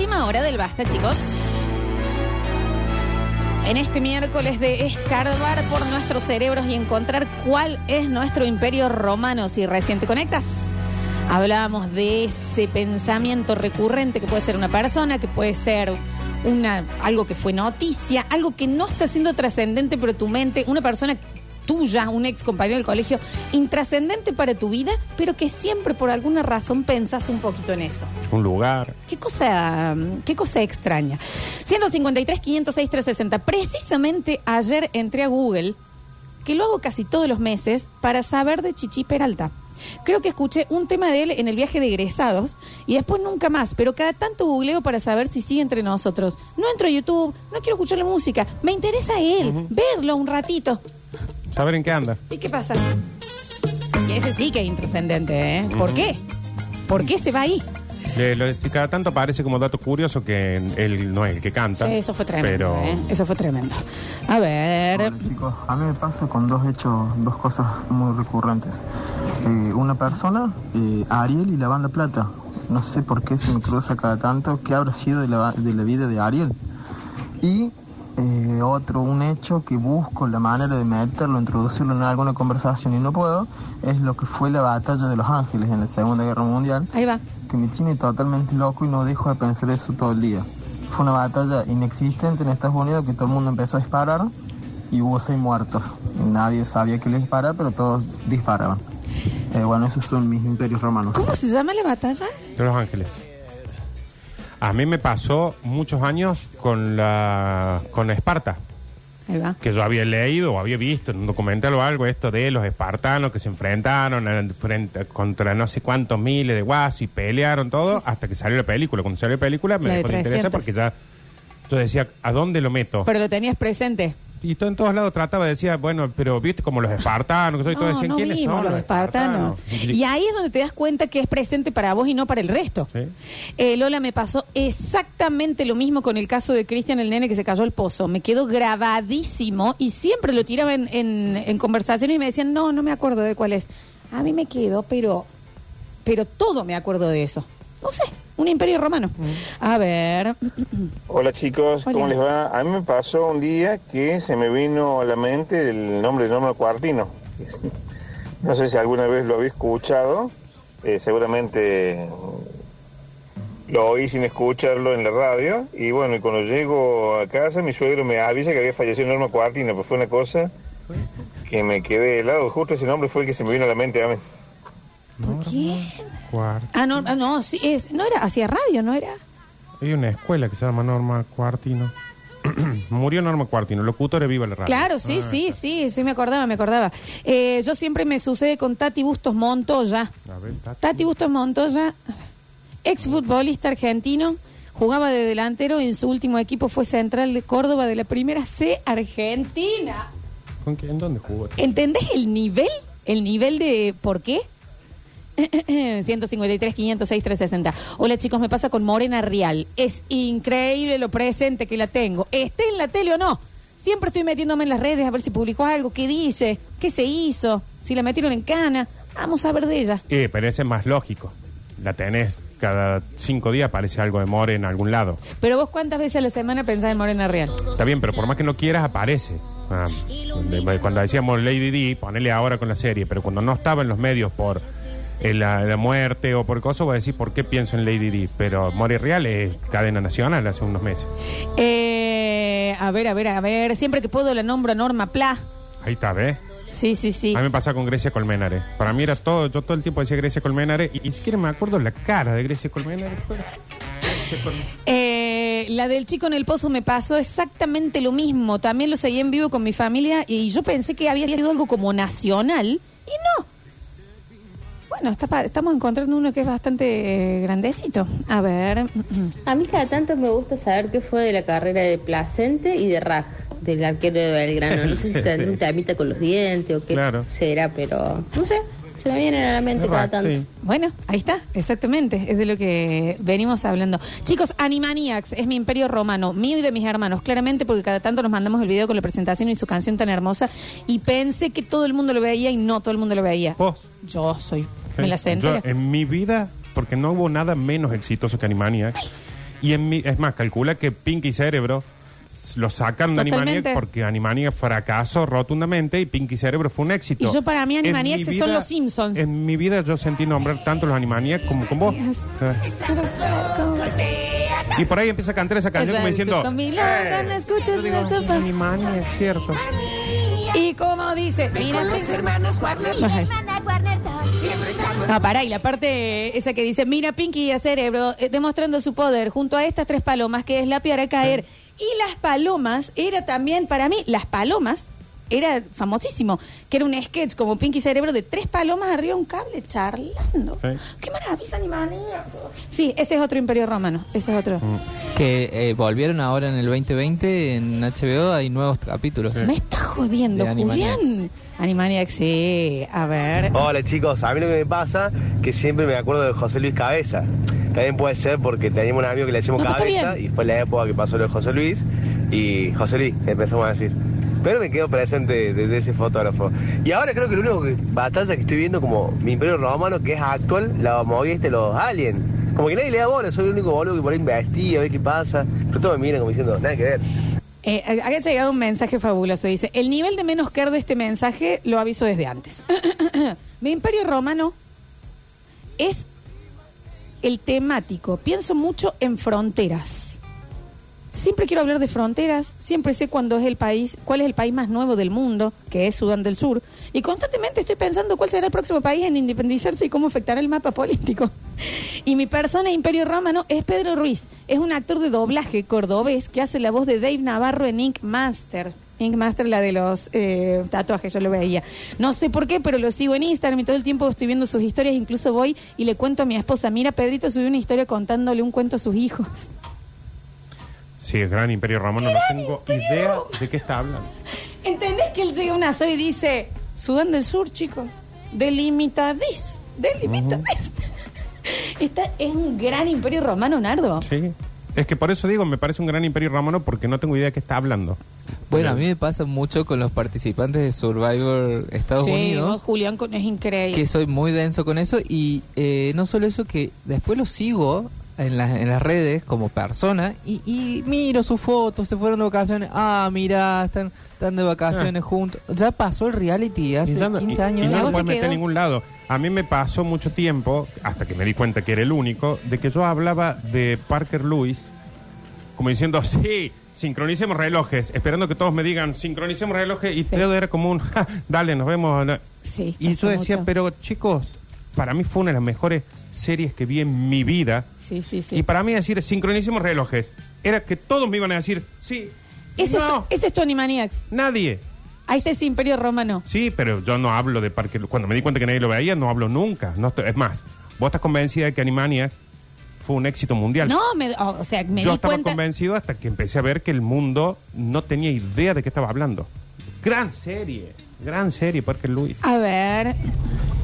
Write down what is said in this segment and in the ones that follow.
Última hora del basta, chicos. En este miércoles de escarbar por nuestros cerebros y encontrar cuál es nuestro imperio romano, si recién te conectas. Hablábamos de ese pensamiento recurrente que puede ser una persona, que puede ser una, algo que fue noticia, algo que no está siendo trascendente pero tu mente, una persona tuya, un ex compañero del colegio, intrascendente para tu vida, pero que siempre por alguna razón pensás un poquito en eso. Un lugar. Qué cosa, qué cosa extraña. 153, 506, 360. Precisamente ayer entré a Google, que lo hago casi todos los meses, para saber de Chichi Peralta. Creo que escuché un tema de él en el viaje de egresados y después nunca más, pero cada tanto googleo para saber si sigue entre nosotros. No entro a YouTube, no quiero escuchar la música, me interesa él, verlo un ratito. Saber en qué anda. ¿Y qué pasa? Y ese sí que es intrascendente, ¿eh? ¿Por qué? ¿Por qué se va ahí? Eh, lo si cada tanto parece como dato curioso que él no es el que canta. Sí, eso fue tremendo. Pero ¿eh? Eso fue tremendo. A ver. Hola, chicos, a mí me pasa con dos hechos, dos cosas muy recurrentes. Eh, una persona, eh, Ariel y la banda Plata. No sé por qué se me cruza cada tanto. ¿Qué habrá sido de la, de la vida de Ariel? Y eh, otro, un hecho que busco la manera de meterlo, introducirlo en alguna conversación y no puedo, es lo que fue la batalla de los ángeles en la Segunda Guerra Mundial Ahí va. que me tiene totalmente loco y no dejo de pensar eso todo el día. Fue una batalla inexistente en Estados Unidos que todo el mundo empezó a disparar y hubo seis muertos. Nadie sabía que les disparaba, pero todos disparaban. Eh, bueno, esos son mis imperios romanos. ¿Cómo se llama la batalla? de Los Ángeles. A mí me pasó muchos años con la con Esparta, Ahí va. que yo había leído o había visto en un documental o algo esto de los espartanos que se enfrentaron frente- contra no sé cuántos miles de guasos y pelearon todo hasta que salió la película. Cuando salió la película me dejó de interesar 300. porque ya yo decía, ¿a dónde lo meto? Pero lo tenías presente. Y todo en todos lados trataba, decía, bueno, pero viste como los espartanos, que soy, todos No, decían, no ¿quiénes vimos son los espartanos. Y ahí es donde te das cuenta que es presente para vos y no para el resto. Sí. Eh, Lola, me pasó exactamente lo mismo con el caso de Cristian el nene que se cayó al pozo. Me quedó grabadísimo y siempre lo tiraba en, en, en conversaciones y me decían, no, no me acuerdo de cuál es. A mí me quedó, pero, pero todo me acuerdo de eso. No sé, un imperio romano. A ver, Hola chicos, Hola. ¿cómo les va? A mí me pasó un día que se me vino a la mente el nombre de Norma Cuartino. No sé si alguna vez lo había escuchado, eh, seguramente lo oí sin escucharlo en la radio. Y bueno, y cuando llego a casa, mi suegro me avisa que había fallecido Norma Cuartino, pues fue una cosa que me quedé helado. Justo ese nombre fue el que se me vino a la mente a mí. ¿Quién? Cuart- Ah, no, ah, no, sí, es, no era, hacía radio, ¿no era? Hay una escuela que se llama Norma Cuartino. Murió Norma Cuartino, locutor de Viva la Radio. Claro, sí, Ah, sí, sí, sí, me acordaba, me acordaba. Eh, yo siempre me sucede con Tati Bustos Montoya. A ver, Tati. Tati Bustos Montoya, exfutbolista argentino, jugaba de delantero y en su último equipo fue central de Córdoba de la primera C Argentina. ¿Con quién? ¿Dónde jugó? ¿Entendés el nivel? ¿El nivel de por qué? 153, 506, 360. Hola chicos, me pasa con Morena Real. Es increíble lo presente que la tengo. Esté en la tele o no. Siempre estoy metiéndome en las redes a ver si publicó algo, qué dice, qué se hizo, si la metieron en cana. Vamos a ver de ella. Eh, es más lógico. La tenés cada cinco días, aparece algo de More en algún lado. Pero vos cuántas veces a la semana pensás en Morena Real? Está bien, pero por más que no quieras, aparece. Ah, cuando decíamos Lady D, ponele ahora con la serie, pero cuando no estaba en los medios por eh, la, la muerte o por cosas, voy a decir por qué pienso en Lady D. Pero More Real es cadena nacional hace unos meses. Eh, a ver, a ver, a ver. Siempre que puedo la nombro a Norma Pla. Ahí está, ¿ves? Sí, sí, sí. A mí me pasa con Grecia Colmenare. Para mí era todo, yo todo el tiempo decía Grecia Colmenare y ni siquiera me acuerdo la cara de Grecia Colmenare. Grecia Col- Eh, la del chico en el pozo me pasó exactamente lo mismo. También lo seguí en vivo con mi familia y yo pensé que había sido algo como nacional y no. Bueno, está estamos encontrando uno que es bastante eh, grandecito. A ver. A mí cada tanto me gusta saber qué fue de la carrera de Placente y de Raj, del arquero de Belgrano. No sé si tendrá un temita con los dientes o qué Claro. será, pero no sé, se me vienen a la mente cada Raj, tanto. sí. Bueno, ahí está, exactamente, es de lo que venimos hablando. Chicos, Animaniacs es mi imperio romano, mío y de mis hermanos, claramente porque cada tanto nos mandamos el video con la presentación y su canción tan hermosa y pensé que todo el mundo lo veía y no todo el mundo lo veía. Vos. Yo soy, me la sé Yo, entera. en mi vida, porque no hubo nada menos exitoso que Animaniacs, Y en mi, es más, calcula que Pinky Cerebro s- lo sacan de Totalmente. Animaniacs porque Animaniacs fracasó rotundamente y Pinky Cerebro fue un éxito. Y yo para mí En Animaniacs mi son los Simpsons. En mi vida yo sentí nombrar tanto los Animaniacs como con vos. Eh. Y por ahí empieza a cantar esa canción como diciendo... Comilón, no escuchas yo digo, la sopa. Animaniacs, cierto. Y como dice, mira, Los hermanos Warner, mi Ajá. hermana Warner, todos siempre estamos No, pará, y la parte esa que dice, mira Pinky y a Cerebro eh, demostrando su poder junto a estas tres palomas que es la piedra caer. Y las palomas era también, para mí, las palomas era famosísimo, que era un sketch como Pinky Cerebro de tres palomas arriba de un cable charlando. Sí. ¡Qué maravilla, animanía! Sí, ese es otro imperio romano, ese es otro. Mm. Que eh, volvieron ahora en el 2020 en HBO, hay nuevos capítulos. Me está jodiendo, De Animaniacs. Julián. Animaniacs, sí. A ver. Hola chicos, a mí lo que me pasa que siempre me acuerdo de José Luis Cabeza. También puede ser porque teníamos un amigo que le No, está Cabeza y fue la época que pasó lo de José Luis y José Luis, empezamos a decir. Pero me quedo presente de, ese fotógrafo. Y ahora creo que lo único que batalla que estoy viendo como mi imperio romano que es actual, la movida este los aliens. Como que nadie le da bola, soy el único boludo que por ahí investiga, ve qué pasa. Pero todos me miran como diciendo, nada que ver. Eh, ha llegado un mensaje fabuloso. Dice, el nivel de menos care de este mensaje lo aviso desde antes. Mi imperio romano es el temático. Pienso mucho en fronteras. Siempre quiero hablar de fronteras, siempre sé cuándo es el país, cuál es el país más nuevo del mundo, que es Sudán del Sur, y constantemente estoy pensando cuál será el próximo país en independizarse y cómo afectará el mapa político. Y mi persona Imperio Romano es Pedro Ruiz, es un actor de doblaje cordobés que hace la voz de Dave Navarro en Ink Master. Ink Master, la de los eh, tatuajes, yo lo veía. No sé por qué, pero lo sigo en Instagram y todo el tiempo estoy viendo sus historias. Incluso voy y le cuento a mi esposa, mira, Pedrito subió una historia contándole un cuento a sus hijos. Sí, el gran imperio romano. No tengo Imperio idea Romano. de qué está hablando. ¿Entendés que él llega a una y dice, Sudán del Sur, chicos, delimitadís, delimitadís? Esta es un gran imperio romano, Nardo. Sí. Es que por eso digo, me parece un gran imperio romano porque no tengo idea de qué está hablando. Bueno, a mí me pasa mucho con los participantes de Survivor Estados sí, Unidos. vos, Julián, con- es increíble. que soy muy denso con eso y eh, no solo eso que después lo sigo en, las en las redes como persona y, y miro sus fotos, se fueron de vacaciones, ah, mira, están, están de vacaciones juntos. Ya pasó el reality hace no- 15 y- años. Y, ¿Y a no lo puedes meter a ningún lado. A mí me pasó mucho tiempo, hasta que me di cuenta que era el único, de que yo hablaba de Parker Lewis como diciendo, sí, sincronicemos relojes, esperando que todos me digan, sincronicemos relojes, y todo era como un, "Ja, dale, nos vemos. no". Sí, Y yo decía, mucho. pero chicos, para mí fue una de las mejores series que vi en mi vida. Sí, sí, sí. Y para mí decir, sincronicemos relojes, era que todos me iban a decir, sí, ese, es no, tu, ese es tu Animaniacs. nadie. Ahí está ese imperio romano. Sí, pero yo no hablo de Parque. Cuando me di cuenta que nadie lo veía, no hablo nunca. No estoy- es más, vos estás convencida de que Animania fue un éxito mundial. No, me, o, o sea, me yo di estaba cuenta... convencido hasta que empecé a ver que el mundo no tenía idea de qué estaba hablando. Gran serie, gran serie, Parque Luis. A ver,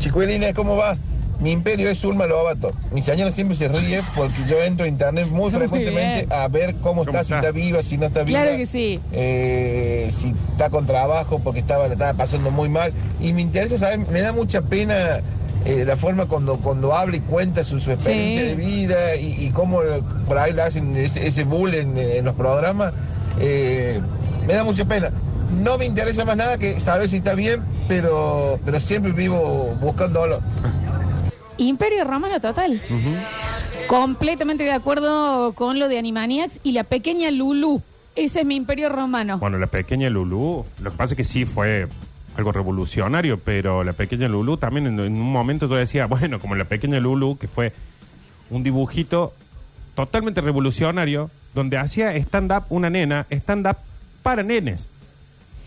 Chicuelines, ¿cómo va? Mi imperio es Zulma Lobato. Mi señora siempre se ríe porque yo entro a internet muy Muy frecuentemente bien. a ver cómo, ¿Cómo está, si está? viva, si no está viva. Claro que sí. Eh, si está con trabajo porque estaba, la estaba pasando muy mal. Y me interesa saber, me da mucha pena eh, la forma cuando, cuando habla y cuenta su, su experiencia Sí. de vida y, y cómo por ahí le hacen ese, ese bull en, en los programas. Eh, me da mucha pena. No me interesa más nada que saber si está bien, pero, pero siempre vivo buscándolo. Imperio romano total. Completamente de acuerdo con lo de Animaniacs y la pequeña Lulu. Ese es mi imperio romano. Bueno, la pequeña Lulú, lo que pasa es que sí fue algo revolucionario, pero la pequeña Lulú también en, en un momento yo decía, bueno, como la pequeña Lulú, que fue un dibujito totalmente revolucionario, donde hacía stand-up una nena, stand-up para nenes.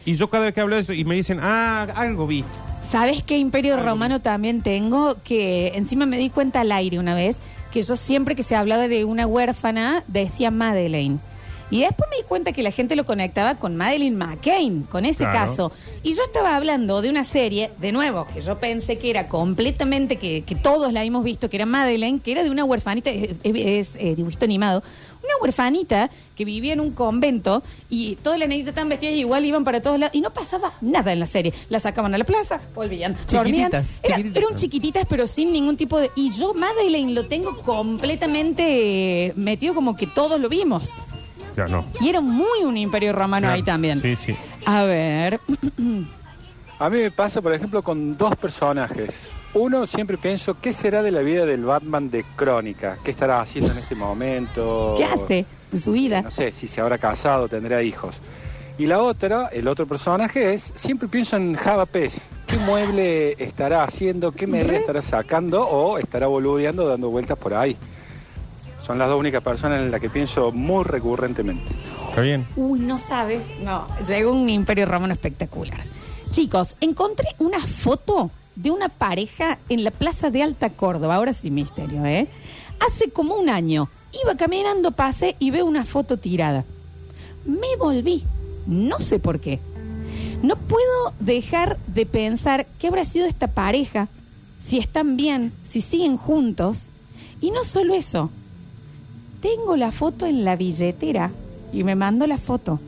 Y yo cada vez que hablo de eso y me dicen, ah, algo vi. ¿Sabes qué imperio romano también tengo? Que encima me di cuenta al aire una vez que yo siempre que se hablaba de una huérfana decía Madeleine. Y después me di cuenta que la gente lo conectaba con Madeline McCain, con ese Claro. caso. Y yo estaba hablando de una serie, de nuevo, que yo pensé que era completamente, que, que todos la hemos visto, que era Madeleine, que era de una huerfanita, es, es- eh, dibujito animado, una huerfanita que vivía en un convento y todas las nenitas estaban vestidas igual, iban para todos lados y no pasaba nada en la serie. La sacaban a la plaza, volvían, dormían. Chiquititas, Era, chiquititas. eran chiquititas, pero sin ningún tipo de... Y yo Madeleine lo tengo completamente eh, metido como que todos lo vimos. Ya no. Y era muy un imperio romano Claro. ahí también. Sí, sí. A ver. A mí me pasa, por ejemplo, con dos personajes. Uno, siempre pienso, ¿qué será de la vida del Batman de Crónica? ¿Qué estará haciendo en este momento? ¿Qué hace en su vida? No sé, si se habrá casado, tendrá hijos. Y la otra, el otro personaje es, siempre pienso en Java Pez. ¿Qué mueble estará haciendo? ¿Qué medida estará sacando? ¿O estará boludeando, dando vueltas por ahí? Son las dos únicas personas en las que pienso muy recurrentemente. Está bien. Uy, no sabes. No, llegó un imperio romano espectacular. Chicos, encontré una foto de una pareja en la plaza de Alta Córdoba. Ahora sí, misterio, ¿eh? Hace como un año. Iba caminando, pasé y veo una foto tirada. Me volví. No sé por qué. No puedo dejar de pensar qué habrá sido esta pareja, si están bien, si siguen juntos. Y no solo eso. Tengo la foto en la billetera y me mandó la foto.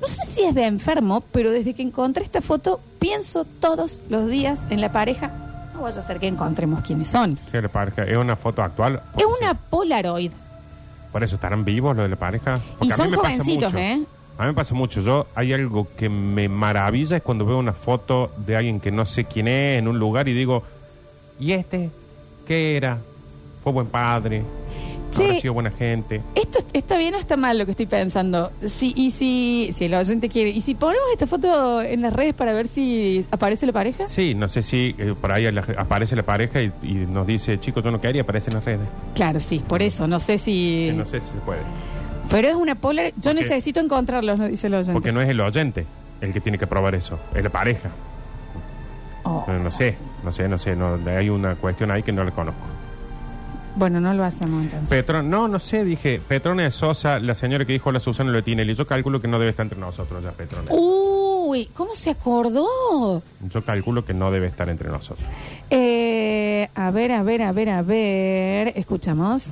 No sé si es de enfermo, pero desde que encontré esta foto pienso todos los días en la pareja. No vaya a ser que encontremos quiénes son. Sí, la pareja. ¿Es una foto actual? Es una Polaroid. ¿Por eso estarán vivos los de la pareja? Y a son mí me pasa jovencitos, mucho. ¿eh? A mí me pasa mucho. Yo, hay algo que me maravilla es cuando veo una foto de alguien que no sé quién es en un lugar y digo, ¿y este? ¿Qué era? ¿Fue buen padre? ¿Habrá sido buena gente? Esto está bien o está mal lo que estoy pensando. Si, y si, si el oyente quiere. ¿Y si ponemos esta foto en las redes para ver si aparece la pareja? Sí, no sé si eh, por ahí la- aparece la pareja y, y nos dice, chicos, yo no quería, aparece en las redes. Claro, sí, por eso. No sé si. Que no sé si se puede. Pero es una Polaroid. Yo Porque- necesito encontrarlos, nos dice el oyente. Porque no es el oyente el que tiene que probar eso, es la pareja. Oh. No, no sé, no sé, no sé, no, hay una cuestión ahí que no la conozco. Bueno, no lo hacemos entonces. Petron, no, no sé, dije, Petrona Sosa, la señora que dijo la Susana Lotinelli, yo calculo que no debe estar entre nosotros ya, Petrona. Uy, ¿cómo se acordó? Yo calculo que no debe estar entre nosotros. Eh, a ver, a ver, a ver, a ver. Escuchamos.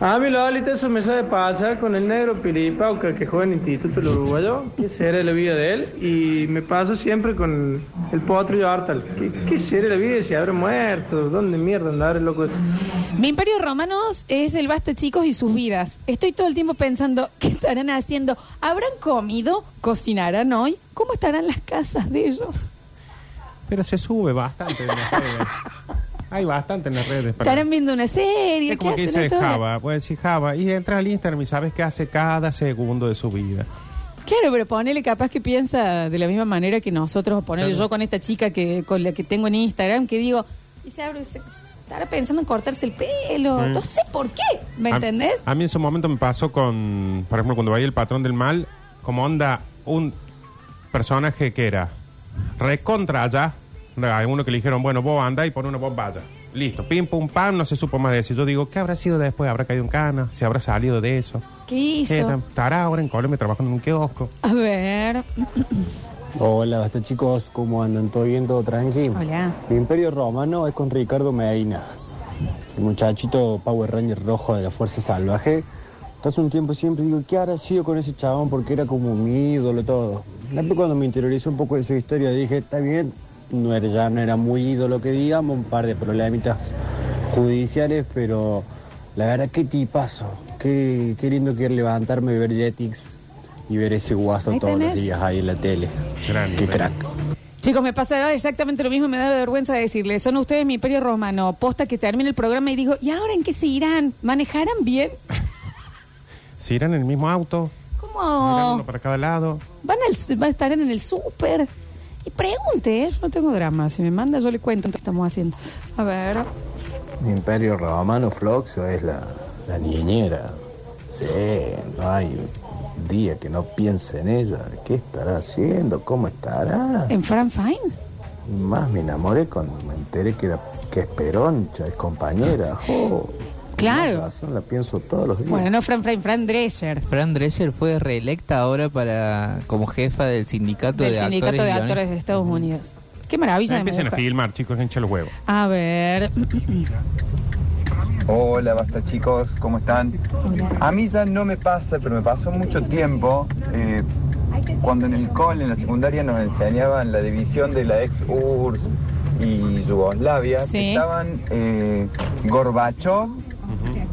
A mí Lolita eso me sabe pasar con el negro Pilipauca que juega en el Instituto del Uruguayo, que será la vida de él, y me paso siempre con el potro y Hortal. ¿Qué, qué será la vida si habrá muerto? ¿Dónde mierda andar el loco? Mi imperio romanos es el basta chicos y sus vidas. Estoy todo el tiempo pensando, ¿qué estarán haciendo? ¿Habrán comido? ¿Cocinarán hoy? ¿Cómo estarán las casas de ellos? Pero se sube bastante en las redes. Hay bastante en las redes. para- ¿Estarán viendo una serie? Es como ¿Qué que hacen dice? Java, puedes decir Java, y entras al Instagram y sabes qué hace cada segundo de su vida. Claro, pero ponele capaz que piensa de la misma manera que nosotros, o ponele Claro. yo con esta chica que con la que tengo en Instagram, que digo, y se abre, se- estará pensando en cortarse el pelo, no sé por qué, ¿me A- entendés? A, mí en su momento me pasó con, por ejemplo, cuando veía el patrón del mal, como onda, un personaje que era recontra allá, hay uno que le dijeron, bueno, vos anda y pon una voz vaya. Listo, pim, pum, pam, no se supo más de eso. Yo digo, ¿qué habrá sido después? ¿Habrá caído en cana? ¿Se habrá salido de eso? ¿Qué hizo? ¿Qué era? ¿Estará ahora en Colombia trabajando en un kiosco? A ver, Hola, basta chicos, ¿cómo andan? ¿Todo bien? ¿Todo tranqui? hola. Mi imperio romano es con Ricardo Medina, el muchachito Power Ranger rojo de la Fuerza Salvaje. Hace un tiempo siempre digo, ¿qué habrá sido con ese chabón? Porque era como mi ídolo todo. Después cuando me interiorizó un poco de su historia dije, está bien, no era, ya no era muy ídolo que digamos, un par de problemitas judiciales, pero la verdad qué tipazo, qué, qué lindo que levantarme y ver Jetix y ver ese guaso todos los días ahí en la tele. Grande, qué crack. Chicos, me pasa exactamente lo mismo, me da vergüenza decirles. Son ustedes mi imperio romano. Posta que termine el programa y digo, ¿y ahora en qué se irán? ¿Manejarán bien? ¿Se irán en el mismo auto? ¿Irán ¿Cómo? uno para cada lado? ¿Van, al, su- van a estar en el súper? Y pregunte, ¿eh? yo no tengo drama. Si me manda, yo le cuento qué estamos haciendo. A ver. Mi imperio romano Floxo es la, la niñera. Sí, no hay día que no piense en ella. ¿Qué estará haciendo? ¿Cómo estará? ¿En Fran Fine? Más me enamoré cuando me enteré que era que es Peroncha, es compañera. Oh, Claro. Más razón la pienso todos los días. Bueno, no Fran Fran, Fran Drescher. Fran Drescher fue reelecta ahora para como jefa del sindicato Del de sindicato actores. de actores de Estados Unidos. Qué maravilla Empiecen a filmar, chicos, hincha los huevos. A ver. Hola, basta chicos, ¿cómo están? A mí ya no me pasa, pero me pasó mucho tiempo eh, cuando en el cole, en la secundaria, nos enseñaban la división de la ex URSS y Yugoslavia. Sí. Estaban eh, Gorbachov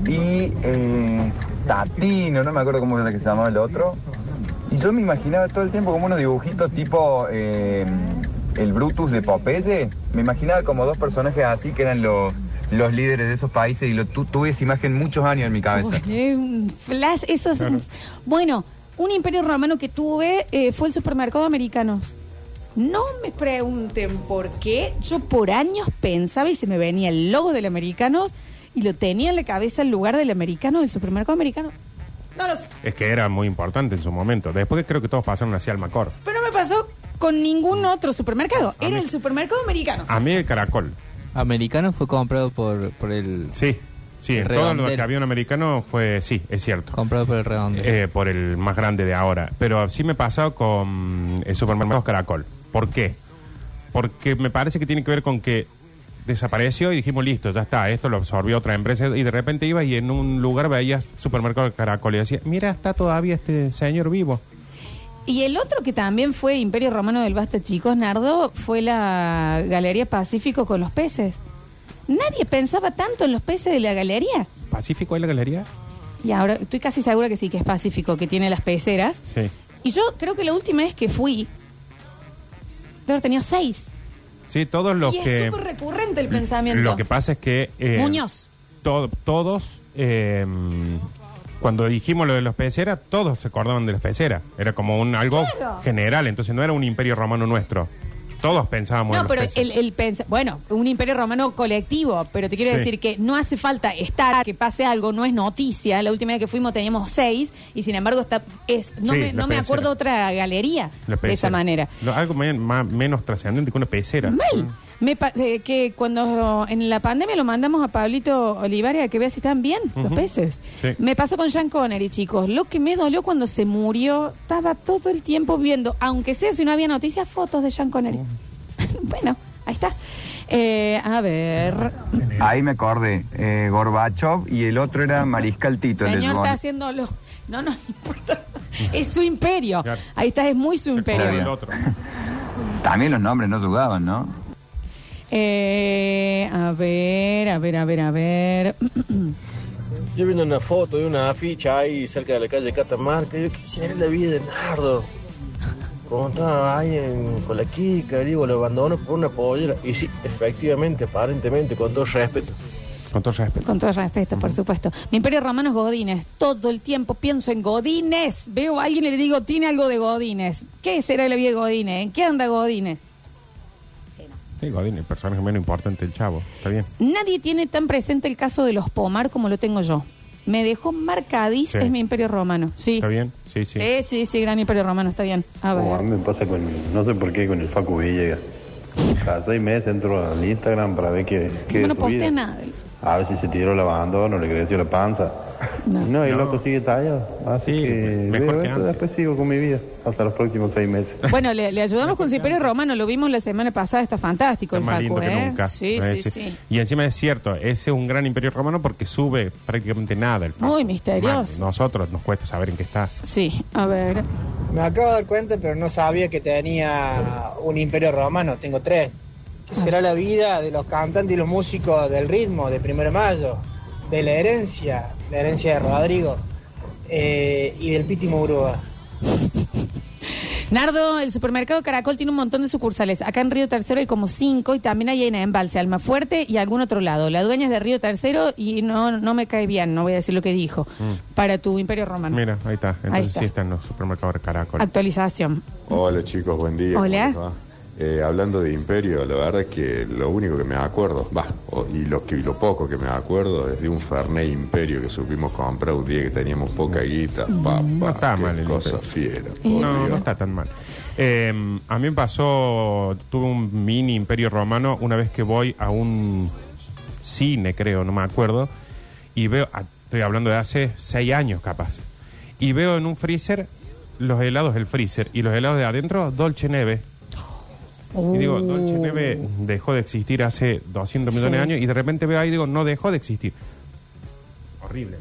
y eh, Tatino, no me acuerdo cómo era que se llamaba el otro. Y yo me imaginaba todo el tiempo como unos dibujitos tipo eh, el Brutus de Popeye. Me imaginaba como dos personajes así que eran los, los líderes de esos países y lo, tu- tuve esa imagen muchos años en mi cabeza. Uy, un flash, eso es. un- Bueno, un imperio romano que tuve eh, fue el supermercado americano. No me pregunten por qué. Yo por años pensaba y se me venía el logo del americano y lo tenía en la cabeza el lugar del americano, del supermercado americano. No lo sé. Es que era muy importante en su momento. Después creo que todos pasaron hacia Almacor. Pero no me pasó con ningún otro supermercado. Era mí- el supermercado americano. A mí el caracol. Americano fue comprado por, por el. Sí, sí, El en todo lo redondel. que había un americano fue, sí, es cierto. Comprado por el redondo. Eh, por el más grande de ahora. Pero sí me ha pasado con el supermercado Caracol. ¿Por qué? Porque me parece que tiene que ver con que desapareció y dijimos, listo, ya está, esto lo absorbió otra empresa y de repente iba y en un lugar veías supermercado Caracol y decía, mira, está todavía este señor vivo. Y el otro que también fue Imperio Romano del Basta Chicos, Nardo, fue la Galería Pacífico con los peces. Nadie pensaba tanto en los peces de la galería. ¿Pacífico es la galería? Y ahora estoy casi segura que sí, que es Pacífico, que tiene las peceras. Sí. Y yo creo que la última vez que fui, yo tenía seis. Sí, todos los y es que... súper recurrente el pensamiento. Lo que pasa es que... eh, Muñoz. to- todos, eh, cuando dijimos lo de los peceras, todos se acordaban de los peceras. Era como un algo Claro. general, entonces no era un imperio romano nuestro. Todos pensábamos en No, los pero el, el pens- bueno, un imperio romano colectivo, pero te quiero Sí. decir que no hace falta estar, que pase algo, no es noticia. La última vez que fuimos teníamos seis y sin embargo está, es, no, Sí, me, la no me pecera. acuerdo otra galería de esa manera. Lo- algo men- más- menos trascendente que una pecera. Mal. Me pa- eh, que cuando en la pandemia lo mandamos a Pablito Olivares a que vea si están bien los Ujú. peces. Sí. Me pasó con Sean Connery, chicos. Lo que me dolió cuando se murió, estaba todo el tiempo viendo, aunque sea si no había noticias, fotos de Sean Connery. bueno, ahí está. Eh, a ver. Ahí me acordé, eh, Gorbachov y el otro era Mariscal Tito. el Señor está haciéndolo. No nos importa. Es su imperio. Claro. Ahí está, es muy su imperio. También los nombres no dudaban, ¿no? Eh, a ver, a ver, a ver, a ver. Yo viendo una foto de una aficha ahí cerca de la calle Catamarca, yo quisiera la vida de Nardo. Como estaba ahí en- con la Kika, digo, lo abandono por una pollera. Y sí, efectivamente, aparentemente, con todo respeto. Con todo respeto. Con todo respeto, por supuesto. Mi imperio romano es Godines. Todo el tiempo pienso en Godines. Veo a alguien y le digo, tiene algo de Godines. ¿Qué será la vida de Godines? ¿En qué anda Godines? Sí, Godín, el personaje menos importante del chavo. Está bien. Nadie tiene tan presente el caso de los Pomar como lo tengo yo. Me dejó marcadís, Sí. es mi imperio romano. Sí. ¿Está bien? Sí, sí. Sí, sí, sí, gran imperio romano, está bien. A Oh, a ver. mí me pasa con, no sé por qué, con el Facu Villegas. Cada seis meses entro al Instagram para ver qué, qué Si no su postea nada. A ver si se tiró el abandono, le creció la panza. No, y el loco sigue tallado. Así que mejor veo que antes. después sigo con mi vida hasta los próximos seis meses. Bueno, le, le ayudamos con su imperio romano, lo vimos la semana pasada, está fantástico Está el Facu, ¿eh? nunca. Sí, Eh, sí, sí. Y encima es cierto, ese es un gran imperio romano porque sube prácticamente nada el Facu. Muy misterioso. Nosotros nos cuesta saber en qué está. Sí, a ver. Me acabo de dar cuenta, pero no sabía que tenía un imperio romano. Tengo tres. ¿Qué será la vida de los cantantes y los músicos del ritmo de Primero de Mayo? De la herencia, la herencia de Rodrigo eh, y del Piti Murúa. Nardo, el supermercado Caracol tiene un montón de sucursales. Acá en Río Tercero hay como cinco y también hay en Embalse, Almafuerte y algún otro lado. La dueña es de Río Tercero y no, no me cae bien, no voy a decir lo que dijo. Para tu imperio romano. Mira, ahí está. Entonces está. sí está en los supermercados de Caracol. Actualización. Hola chicos, buen día. Hola. Eh, hablando de imperio, la verdad es que lo único que me acuerdo, va, y lo, que, y lo poco que me acuerdo es de un Fernet Imperio que supimos comprar un día que teníamos poca guita. Papá, No está qué mal el cosa fiera. No, no está tan mal. Eh, a mí me pasó, tuve un mini imperio romano una vez que voy a un cine, creo, no me acuerdo, y veo, estoy hablando de hace seis años capaz, y veo en un freezer los helados del freezer y los helados de adentro, Dolce Neve. Y digo, Dolce Neve dejó de existir hace 200 millones de años y de repente veo ahí y digo, no dejó de existir. Horrible.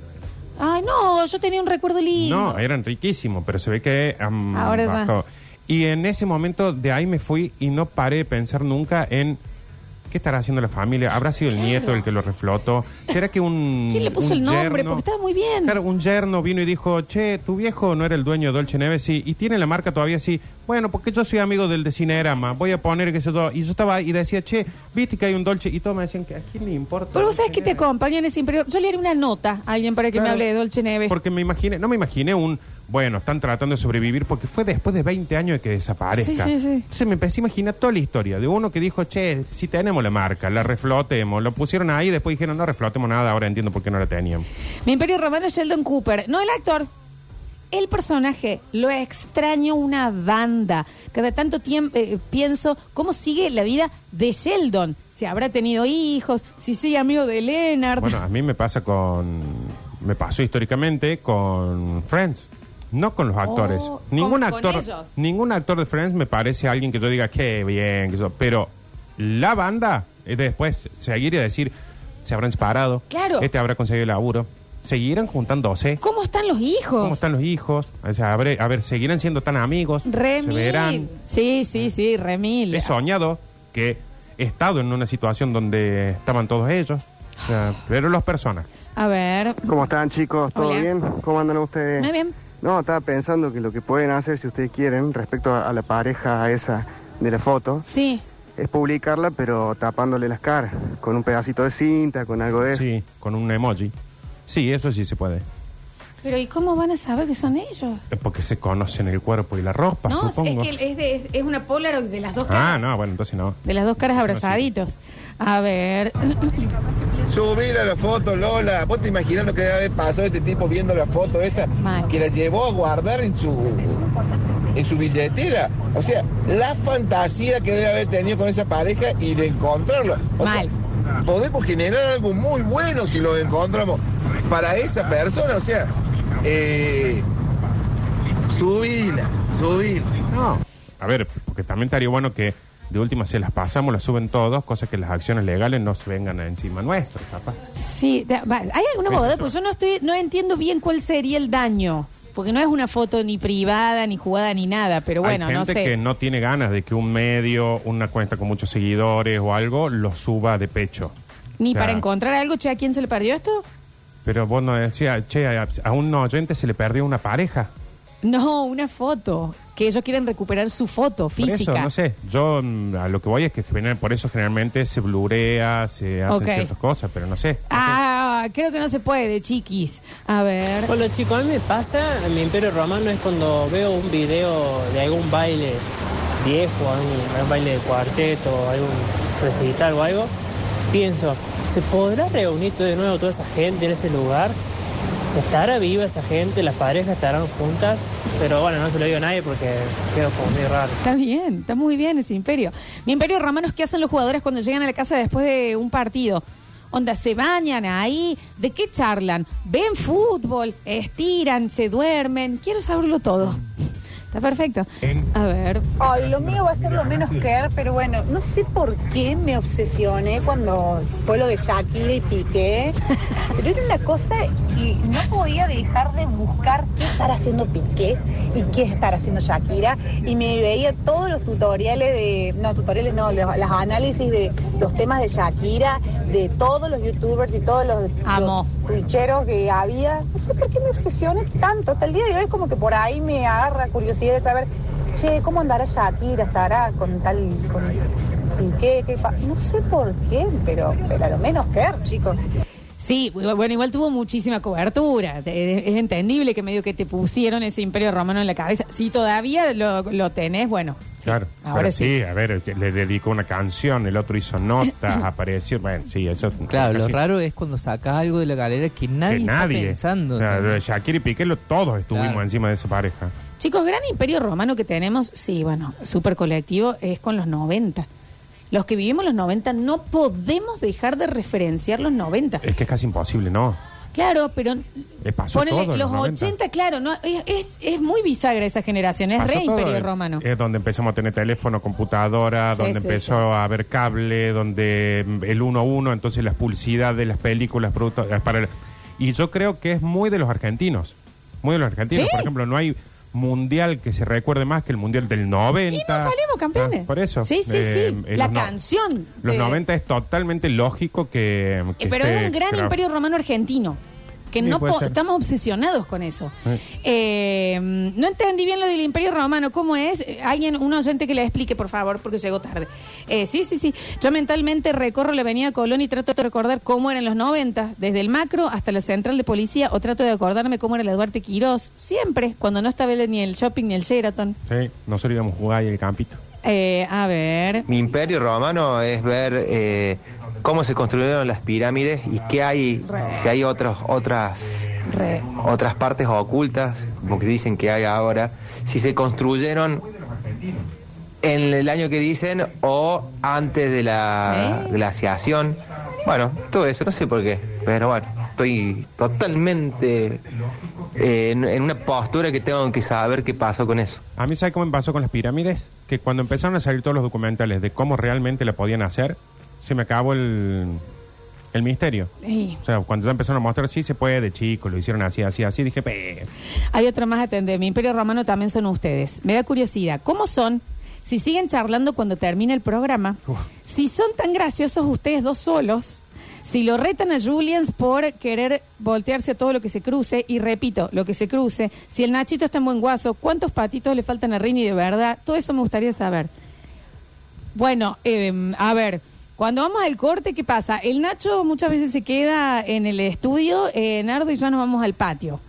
Ay, no, yo tenía un recuerdo lindo. No, eran riquísimos, pero se ve que han Ahora ya. bajado. Y en ese momento de ahí me fui y no paré de pensar nunca en qué estará haciendo la familia. ¿Habrá sido el Claro. nieto el que lo reflotó? ¿Será que un ¿Quién le puso un el nombre? yerno- Porque estaba muy bien. Claro, un yerno vino y dijo, che, tu viejo no era el dueño de Dolce Neve, sí, y tiene la marca todavía así. Bueno, porque yo soy amigo del de Cinerama, voy a poner que eso todo. Y yo estaba ahí y decía, che, viste que hay un Dolce, y todos me decían que a quién le importa. Pero vos sabés que te acompaño en ese imperio. Yo le haré una nota a alguien para que me Claro. hable de Dolce Neve. Porque me imaginé, no me imaginé un, bueno, están tratando de sobrevivir porque fue después de 20 años de que desaparezca. Sí, sí, sí. Entonces me empecé a imaginar toda la historia de uno que dijo, che, si tenemos la marca, la reflotemos, lo pusieron ahí, después dijeron, no reflotemos nada, ahora entiendo por qué no la teníamos. Mi imperio romano es Sheldon Cooper. No el actor. El personaje. Lo extraño una banda. Cada tanto tiempo eh, pienso cómo sigue la vida de Sheldon. Si habrá tenido hijos, si sigue amigo de Leonard. Bueno, a mí me pasa con, me pasó históricamente con Friends. No con los actores. Oh, ningún con- con actor, ellos. ningún actor de Friends me parece alguien que yo diga qué bien, que eso. pero la banda es de después seguir y decir se habrán separado, Claro. este habrá conseguido laburo, seguirán juntándose. ¿Cómo están los hijos? ¿Cómo están los hijos? O sea, a ver, a ver, seguirán siendo tan amigos. Se Remil. verán. Sí, sí, sí, remil. He soñado que he estado en una situación donde estaban todos ellos, o sea, pero los personajes. A ver. ¿Cómo están chicos? ¿Todo Hola. bien? ¿Cómo andan ustedes? Muy bien. No, estaba pensando que lo que pueden hacer, si ustedes quieren, respecto a, a la pareja esa de la foto, Sí. es publicarla, pero tapándole las caras, con un pedacito de cinta, con algo de eso. Sí, con un emoji. Sí, eso sí se puede. Pero ¿y cómo van a saber que son ellos? Es porque se conocen el cuerpo y la ropa, no, supongo. es que es, de- es- una Polaroid de las dos Ah, caras. no, bueno, entonces no. De las dos caras abrazaditos. A ver. Subir a la foto, Lola. ¿Vos te imaginas lo que debe haber pasado este tipo viendo la foto esa? Que la llevó a guardar en su en su billetera. O sea, la fantasía que debe haber tenido con esa pareja y de encontrarlo. O sea, podemos generar algo muy bueno si lo encontramos para esa persona. O sea, eh, subila, subila. No. A ver, porque también estaría bueno que de última se las pasamos, las suben todos, cosa que las acciones legales no se vengan encima nuestro, capaz. Sí, va, ¿hay alguna Eso sí. Pues yo no estoy, no entiendo bien cuál sería el daño. Porque no es una foto ni privada, ni jugada, ni nada. Pero bueno, Hay no gente sé. que no tiene ganas de que un medio, una cuenta con muchos seguidores o algo, lo suba de pecho. Ni O sea, para encontrar algo, che, ¿a quién se le perdió esto? Pero vos no decías, che, a, a un oyente se le perdió una pareja. No, una foto. Que ellos quieren recuperar su foto Por física. eso, no sé. Yo mm, a lo que voy es que general- por eso generalmente se blurea, se hacen Ok. ciertas cosas, pero no sé. Ah, creo que no se puede, chiquis. A ver. Hola chicos, a mí me pasa, en mi imperio romano es cuando veo un video de algún baile viejo, algún, algún baile de cuarteto, algún recital o algo, pienso, ¿se podrá reunir todo de nuevo toda esa gente en ese lugar? ¿Estará viva esa gente? ¿Las parejas estarán juntas? Pero bueno, no se lo digo a nadie porque quedo como muy raro. Está bien, está muy bien ese imperio. Mi imperio romano es qué hacen los jugadores cuando llegan a la casa después de un partido. Onda, se bañan ahí, ¿de qué charlan? ¿Ven fútbol? ¿Estiran? ¿Se duermen? Quiero saberlo todo. Está perfecto. A ver. Ay, lo mío va a ser lo menos care, pero bueno, no sé por qué me obsesioné cuando fue lo de Shakira y Piqué, pero era una cosa y no podía dejar de buscar qué estar haciendo Piqué y qué estar haciendo Shakira y me veía todos los tutoriales de, no, tutoriales no, los, las análisis de los temas de Shakira, de todos los youtubers y todos los, los twitcheros que había. No sé por qué me obsesioné tanto, hasta el día de hoy es como que por ahí me agarra curiosidad de saber, che, ¿cómo andará Shakira? ¿Estará con tal, con? ¿Qué pa-? no sé por qué, pero, pero a lo menos que, chicos. Sí, bueno, igual tuvo muchísima cobertura. Es entendible que medio que te pusieron ese imperio romano en la cabeza. Si todavía lo, lo tenés, bueno. Claro. ahora Pero sí. sí. a ver, le dedicó una canción, el otro hizo notas, apareció. Bueno, sí, eso. Claro, lo raro es cuando sacas algo de la galera que nadie, que está pensando. O sea, ¿entendés? lo de Shakira y Piqué, lo- todos estuvimos Claro. encima de esa pareja. Chicos, gran imperio romano que tenemos, sí, bueno, súper colectivo, es con los 90. Los que vivimos los 90 no podemos dejar de referenciar los 90. Es que es casi imposible, ¿no? Claro, pero Le pasó ponele, todo en los los 90. 80, claro, no es, es, es muy bisagra esa generación, es Pasó re todo, imperio romano. Es donde empezamos a tener teléfono, computadora, Sí, donde sí, empezó a haber cable, donde mm, el uno a uno, entonces las publicidad de las películas productos, eh, para el- y yo creo que es muy de los argentinos, muy de los argentinos. ¿Sí? Por ejemplo, no hay mundial que se recuerde más que el mundial del 90. Y no salimos campeones. Ah, por eso. Sí, sí, Eh, sí. eh, La no- canción. Los de- 90 es totalmente lógico que... que Eh, pero esté es un gran imperio romano argentino. Que Sí, no puede po- ser. estamos obsesionados con eso. Sí. Eh, no entendí bien lo del Imperio Romano, ¿cómo es? Eh, Alguien, un oyente que le explique, por favor, porque llegó tarde. Eh, sí, sí, sí. Yo mentalmente recorro la avenida Colón y trato de recordar cómo eran los 90, desde el macro hasta la central de policía, o trato de acordarme cómo era la Duarte Quirós, siempre, cuando no estaba ni el shopping ni el Sheraton. Sí, nosotros íbamos a jugar ahí el campito. Eh, a ver. Mi imperio romano es ver eh, cómo se construyeron las pirámides y qué hay, si hay otros, otras, Re. otras partes ocultas, como que dicen que hay ahora, si se construyeron en el año que dicen o antes de la glaciación. Bueno, todo eso, no sé por qué, pero bueno, estoy totalmente eh, en, en una postura que tengo que saber qué pasó con eso. A mí, ¿sabe cómo me pasó con las pirámides? Que cuando empezaron a salir todos los documentales de cómo realmente la podían hacer, se me acabó el, el misterio. Sí. O sea, cuando ya empezaron a mostrar, sí se puede, de chico, lo hicieron así, así, así, dije, "Pe". Hay otro más atender. Mi imperio romano también son ustedes. Me da curiosidad. ¿Cómo son? Si siguen charlando cuando termine el programa, si son tan graciosos ustedes dos solos, si lo retan a Julians por querer voltearse a todo lo que se cruce, y repito, lo que se cruce, si el Nachito está en buen guaso, ¿cuántos patitos le faltan a Rini de verdad? Todo eso me gustaría saber. Bueno, eh, a ver, cuando vamos al corte, ¿qué pasa? El Nacho muchas veces se queda en el estudio, eh, Nardo y yo nos vamos al patio.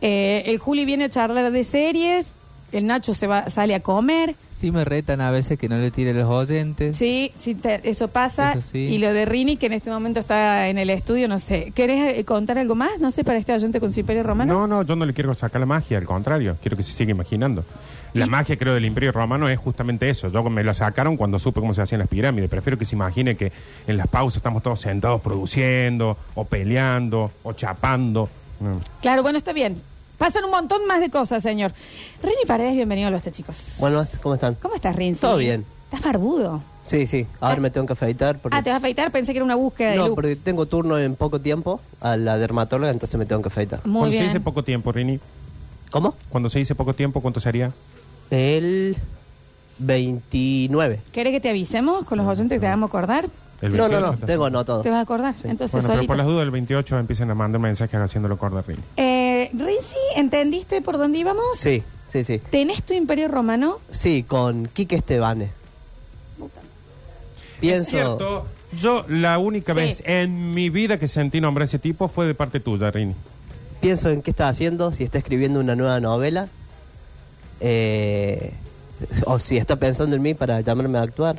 Eh, el Juli viene a charlar de series, el Nacho se va, sale a comer. Sí me retan a veces que no le tire los oyentes. Sí, sí te- eso pasa. Eso sí. Y lo de Rini, que en este momento está en el estudio, no sé. ¿Querés eh, contar algo más? No sé, para este oyente con su imperio romano. No, no, yo no le quiero sacar la magia, al contrario, quiero que se siga imaginando. La magia, creo, del Imperio Romano es justamente eso. Yo me la sacaron cuando supe cómo se hacían las pirámides. Prefiero que se imagine que en las pausas estamos todos sentados produciendo, o peleando, o chapando. Mm. Claro, bueno, está bien. Pasan un montón más de cosas, señor. Rini Paredes, bienvenido a los chicos. Bueno, ¿cómo están? ¿Cómo estás, Rin? Todo bien. ¿Estás barbudo? Sí, sí. Ahora me tengo que afeitar porque... Ah, ¿te vas a afeitar? Pensé que era una búsqueda de No, look. porque tengo turno en poco tiempo a la dermatóloga, entonces me tengo que afeitar. Muy Cuando bien. se dice poco tiempo, Rini. ¿Cómo? Cuando se dice poco tiempo, ¿cuánto sería? El 29. ¿Querés que te avisemos con los oyentes que te hagamos acordar? El No, no, 28 no, tengo anotado. ¿Te vas a acordar? Entonces, Bueno, pero solito. por las dudas, el 28 empiecen a mandar mensajes haciéndolo acordar, Rini. Eh, Rinzi, ¿entendiste por dónde íbamos? Sí, sí, sí. ¿Tenés tu imperio romano? Sí, con Quique Estebanes. Pienso... Es cierto, yo la única Sí. vez en mi vida que sentí nombrar a ese tipo fue de parte tuya, Rini. pienso en qué está haciendo, si está escribiendo una nueva novela, eh, o si está pensando en mí para llamarme a actuar,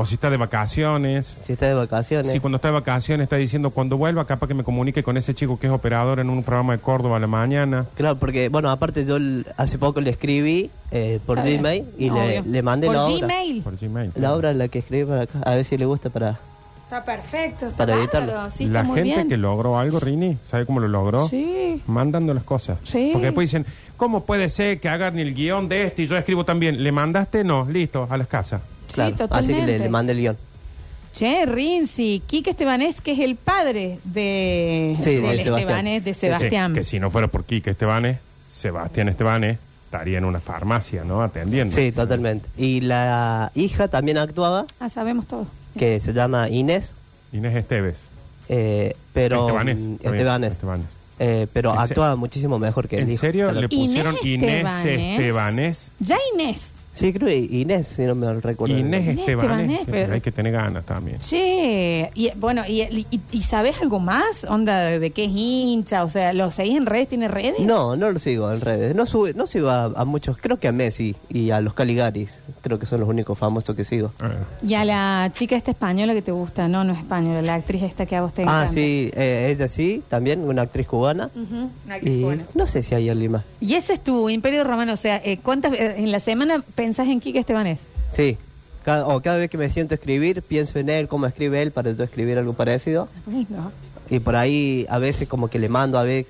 O si está de vacaciones. si está de vacaciones. Si cuando está de vacaciones está diciendo cuando vuelva, capaz que me comunique con ese chico que es operador en un programa de Córdoba a la mañana. Claro, porque, bueno, aparte yo hace poco le escribí eh, por Está bien. Gmail y le, Obvio. le mandé ¿Por la obra. Gmail? Por Gmail. La obra la que escribí para acá, a ver si le gusta para... Está perfecto, está Para bárbaro. editarlo. Sí, está la muy gente bien. que logró algo, Rini, ¿sabe cómo lo logró? Sí. Mandando las cosas. Sí. Porque después dicen, ¿cómo puede ser que hagan el guion de este y yo escribo también? ¿Le mandaste? No, listo, a las casas. Claro, así que totalmente. le, le mandé el guion. Che, Rinzi, Quique Estebanés, que es el padre de, Sí, de del Sebastián. Estebanés, de Sebastián. Sí, que si no fuera por Quique Estebanes, Sebastián Estebanes estaría en una farmacia, ¿no? Atendiendo. Sí, totalmente. Y la hija también actuaba, Ah, sabemos todo. que se llama Inés, Inés Esteves. eh, pero... Estebanés. mm, Estebanés. Estebanés. Eh, pero ¿En se- actuaba muchísimo mejor que el ¿En serio le pusieron Inés Inés Estebanés. Estebanés? Ya Inés. Sí, creo que Inés, si no me recuerdo. Inés Inés Estebanés. Estebanés, pero- Hay que tener ganas también. Che, y bueno, y, y, y sabes algo más? Onda, de, de qué es hincha? O sea, ¿lo seguís en redes? ¿Tiene redes? No, no lo sigo en redes. No, sube, no sigo a, a muchos, creo que a Messi y a los Caligaris. Creo que son los únicos famosos que sigo. Y a la chica esta española que te gusta, no, no es española, la actriz esta que a vos te Ah, encanta. sí, eh, ella sí, también, una actriz cubana. Ujú, una actriz Y cubana. no sé si hay alguien más. Y ese es tu imperio romano, o sea, eh, ¿cuántas eh, en la semana pensás en Quique Estebanés? Sí. Cada, o cada vez que me siento a escribir, pienso en él, cómo escribe él, para yo escribir algo parecido. Lindo. Y por ahí a veces como que le mando a ver,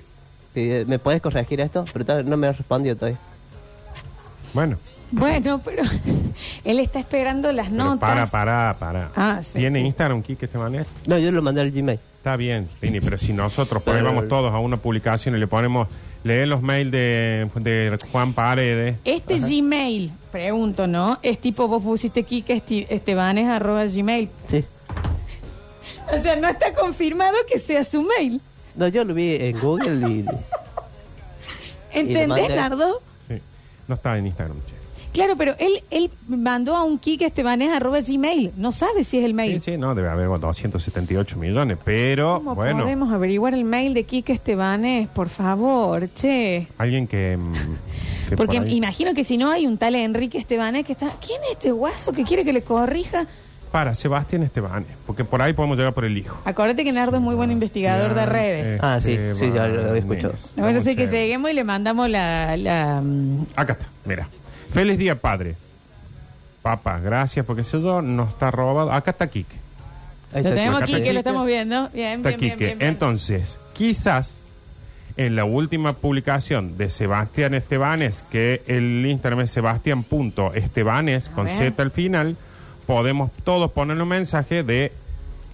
eh, ¿me puedes corregir esto? Pero no me ha respondido todavía. Bueno, Bueno, pero él está esperando las pero notas. para, para, para. Ah, sí. ¿Tiene Instagram, Kike Estebanés? No, yo lo mandé al Gmail. Está bien, Rini, pero si nosotros Pero- ponemos todos a una publicación y le ponemos, lee los mails de, de Juan Paredes. Este Gmail, pregunto, ¿no? Es tipo, vos pusiste Kike Esti- Estebanes arroba Gmail. Sí. O sea, no está confirmado que sea su mail. No, yo lo vi en Google y... ¿Entendés, mandé- Nardo? Sí. No está en Instagram, che. Claro, pero él, él mandó a un Kike Estebanes arroba Gmail. No sabe si es el mail. Sí, sí, no, debe haber 278 millones, pero ¿Cómo bueno, podemos averiguar el mail de Kike Estebanes? Por favor, che. alguien que... mm, que Porque por ahí- imagino que si no hay un tal Enrique Estebanes que está... ¿Quién es este guaso que quiere que le corrija? Para Sebastián Estebanes, porque por ahí podemos llegar por el hijo. Acuérdate que Nardo es muy buen investigador de redes. Ah, sí, sí, ya lo Estebanes. escuchado. No a ser que lleguemos y le mandamos la... la, mm, Acá está, mira. Feliz día, padre. Papá, gracias, porque eso yo no está robado. Acá está Kike. Ahí lo está, tenemos acá aquí, está que lo Quique. estamos viendo. Bien, Está bien, bien, Quique. bien, bien. Entonces, quizás en la última publicación de Sebastián Estebanes, que el Instagram es sebastián.estebanes con ver. Z al final, podemos todos poner un mensaje de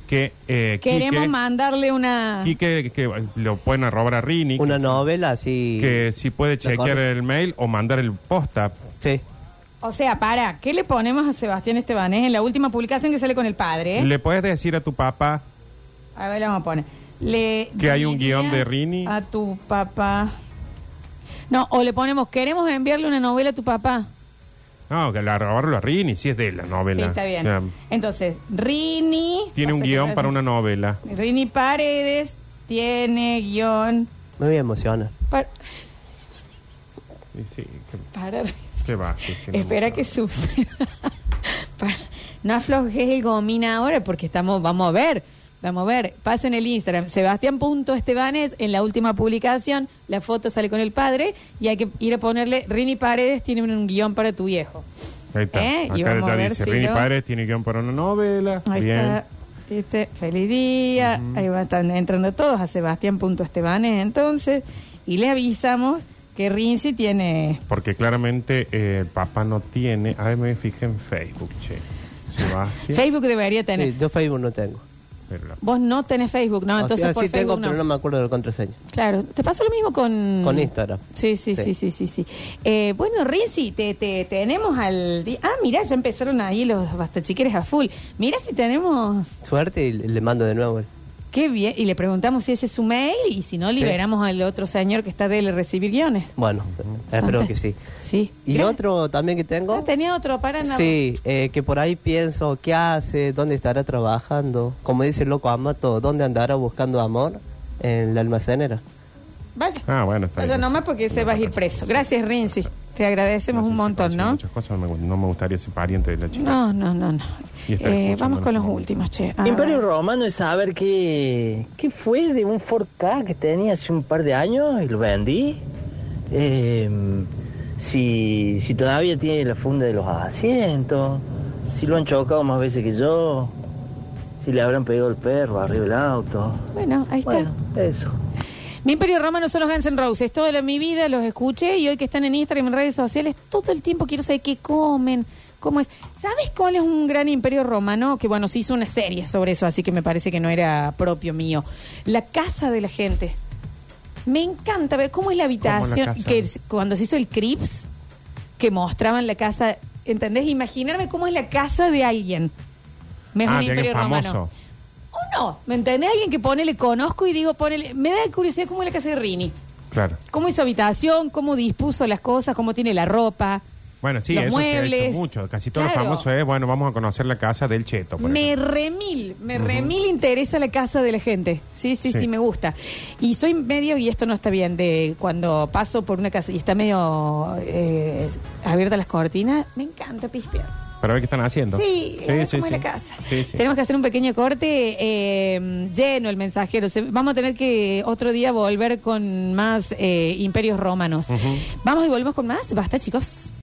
que eh, Queremos Quique, mandarle una... Quique, que lo pueden robar a Rini, Una que, novela así... que si puede chequear corre. el mail o mandar el posta. Sí. O sea, para, ¿qué le ponemos a Sebastián Estebanés en la última publicación que sale con el padre? Le puedes decir a tu papá A ver, le vamos a poner. Le Que hay un dirías guion de Rini. A tu papá. No, o le ponemos, queremos enviarle una novela a tu papá. No, que la robarlo a Rini, si es de la novela. Sí, está bien. Entonces, Rini. tiene un guion para una novela. Rini Paredes tiene guion. Me voy a emocionar. para- Sí, sí, que, para- que va. sí, que no- Espera que suceda. Para- no aflojes el gomina ahora porque estamos, vamos a ver. Vamos a ver, pasen el Instagram, Sebastián.estebanes, en la última publicación, la foto sale con el padre y hay que ir a ponerle, Rini Paredes tiene un guion para tu viejo. Ahí está. ¿Eh? Y Acá vamos a ver dice, si Rini lo- Paredes tiene guion para una novela. Ahí Bien. está, ¿viste? feliz día, ahí van están entrando todos a Sebastián.estebanes entonces, y le avisamos que Rinzi tiene... Porque claramente eh, el papá no tiene. A ver, me fijé en Facebook, che. Sebastián. Facebook debería tener. Sí, yo Facebook no tengo. Pero la- Vos no tenés Facebook, no, O entonces sea, por sí Facebook tengo, no. pero no me acuerdo de la contraseña. Claro, te pasa lo mismo con... Con Instagram. Sí, sí, sí, sí, sí, sí. Eh, bueno, Rinzi, te, te tenemos al... Ah, mirá, ya empezaron ahí los bastachiqueres a full. Mira si tenemos... Suerte y le le mando de nuevo. el- Qué bien. Y le preguntamos si ese es su mail y si no, liberamos al otro señor que está de recibir guiones. Bueno, espero que sí. Sí. Y otro también que tengo... Ah, tenía otro para nada. Sí, eh, que por ahí pienso, ¿qué hace? ¿Dónde estará trabajando? Como dice el loco Amato, ¿dónde andará buscando amor? En la almacenera. Vaya. Ah, bueno, está Vaya bien. nomás porque se va a ir preso. Gracias, Rinzi. Te agradecemos un montón, ¿no? Muchas cosas no me, no me gustaría ser pariente de la chica. No, no, no, no. Y está Eh, escuchando vamos con los últimos, che. A Imperio ver. Romano es saber qué, qué fue de un Ford K que tenía hace un par de años y lo vendí. Eh, si, si todavía tiene la funda de los asientos, si lo han chocado más veces que yo, si le habrán pegado el perro arriba del auto. Bueno, ahí está. Bueno, eso. Mi imperio romano son los Guns N' Roses. Toda la, mi vida los escuché y hoy que están en Instagram y en redes sociales, todo el tiempo quiero saber qué comen, cómo es. ¿Sabes cuál es un gran imperio romano? Que bueno, se hizo una serie sobre eso, así que me parece que no era propio mío. La casa de la gente. Me encanta ver cómo es la habitación. Que cuando se hizo el Crips, que mostraban la casa. ¿Entendés? Imaginarme cómo es la casa de alguien. Me es ah, un imperio romano. famoso. ¿O no? ¿Me entendés? Alguien que pone, le conozco y digo, ponele. Me da curiosidad cómo es la casa de Rini. Claro. ¿Cómo es su habitación? ¿Cómo dispuso las cosas? ¿Cómo tiene la ropa? Bueno, sí, Los eso se ha muebles. hecho mucho. Casi todo Claro. lo famoso es, bueno, vamos a conocer la casa del Cheto. por Me ejemplo. remil, me remil interesa la casa de la gente. Sí, sí, sí, Sí. me gusta. Y soy medio, y esto no está bien, de cuando paso por una casa y está medio eh, abierta las cortinas, me encanta pispear. Para ver qué están haciendo. Sí, a ver cómo es la casa. Sí, sí. Tenemos que hacer un pequeño corte eh, lleno el mensajero. Se- vamos a tener que otro día volver con más eh, imperios romanos. Vamos y volvemos con más. Basta, chicos.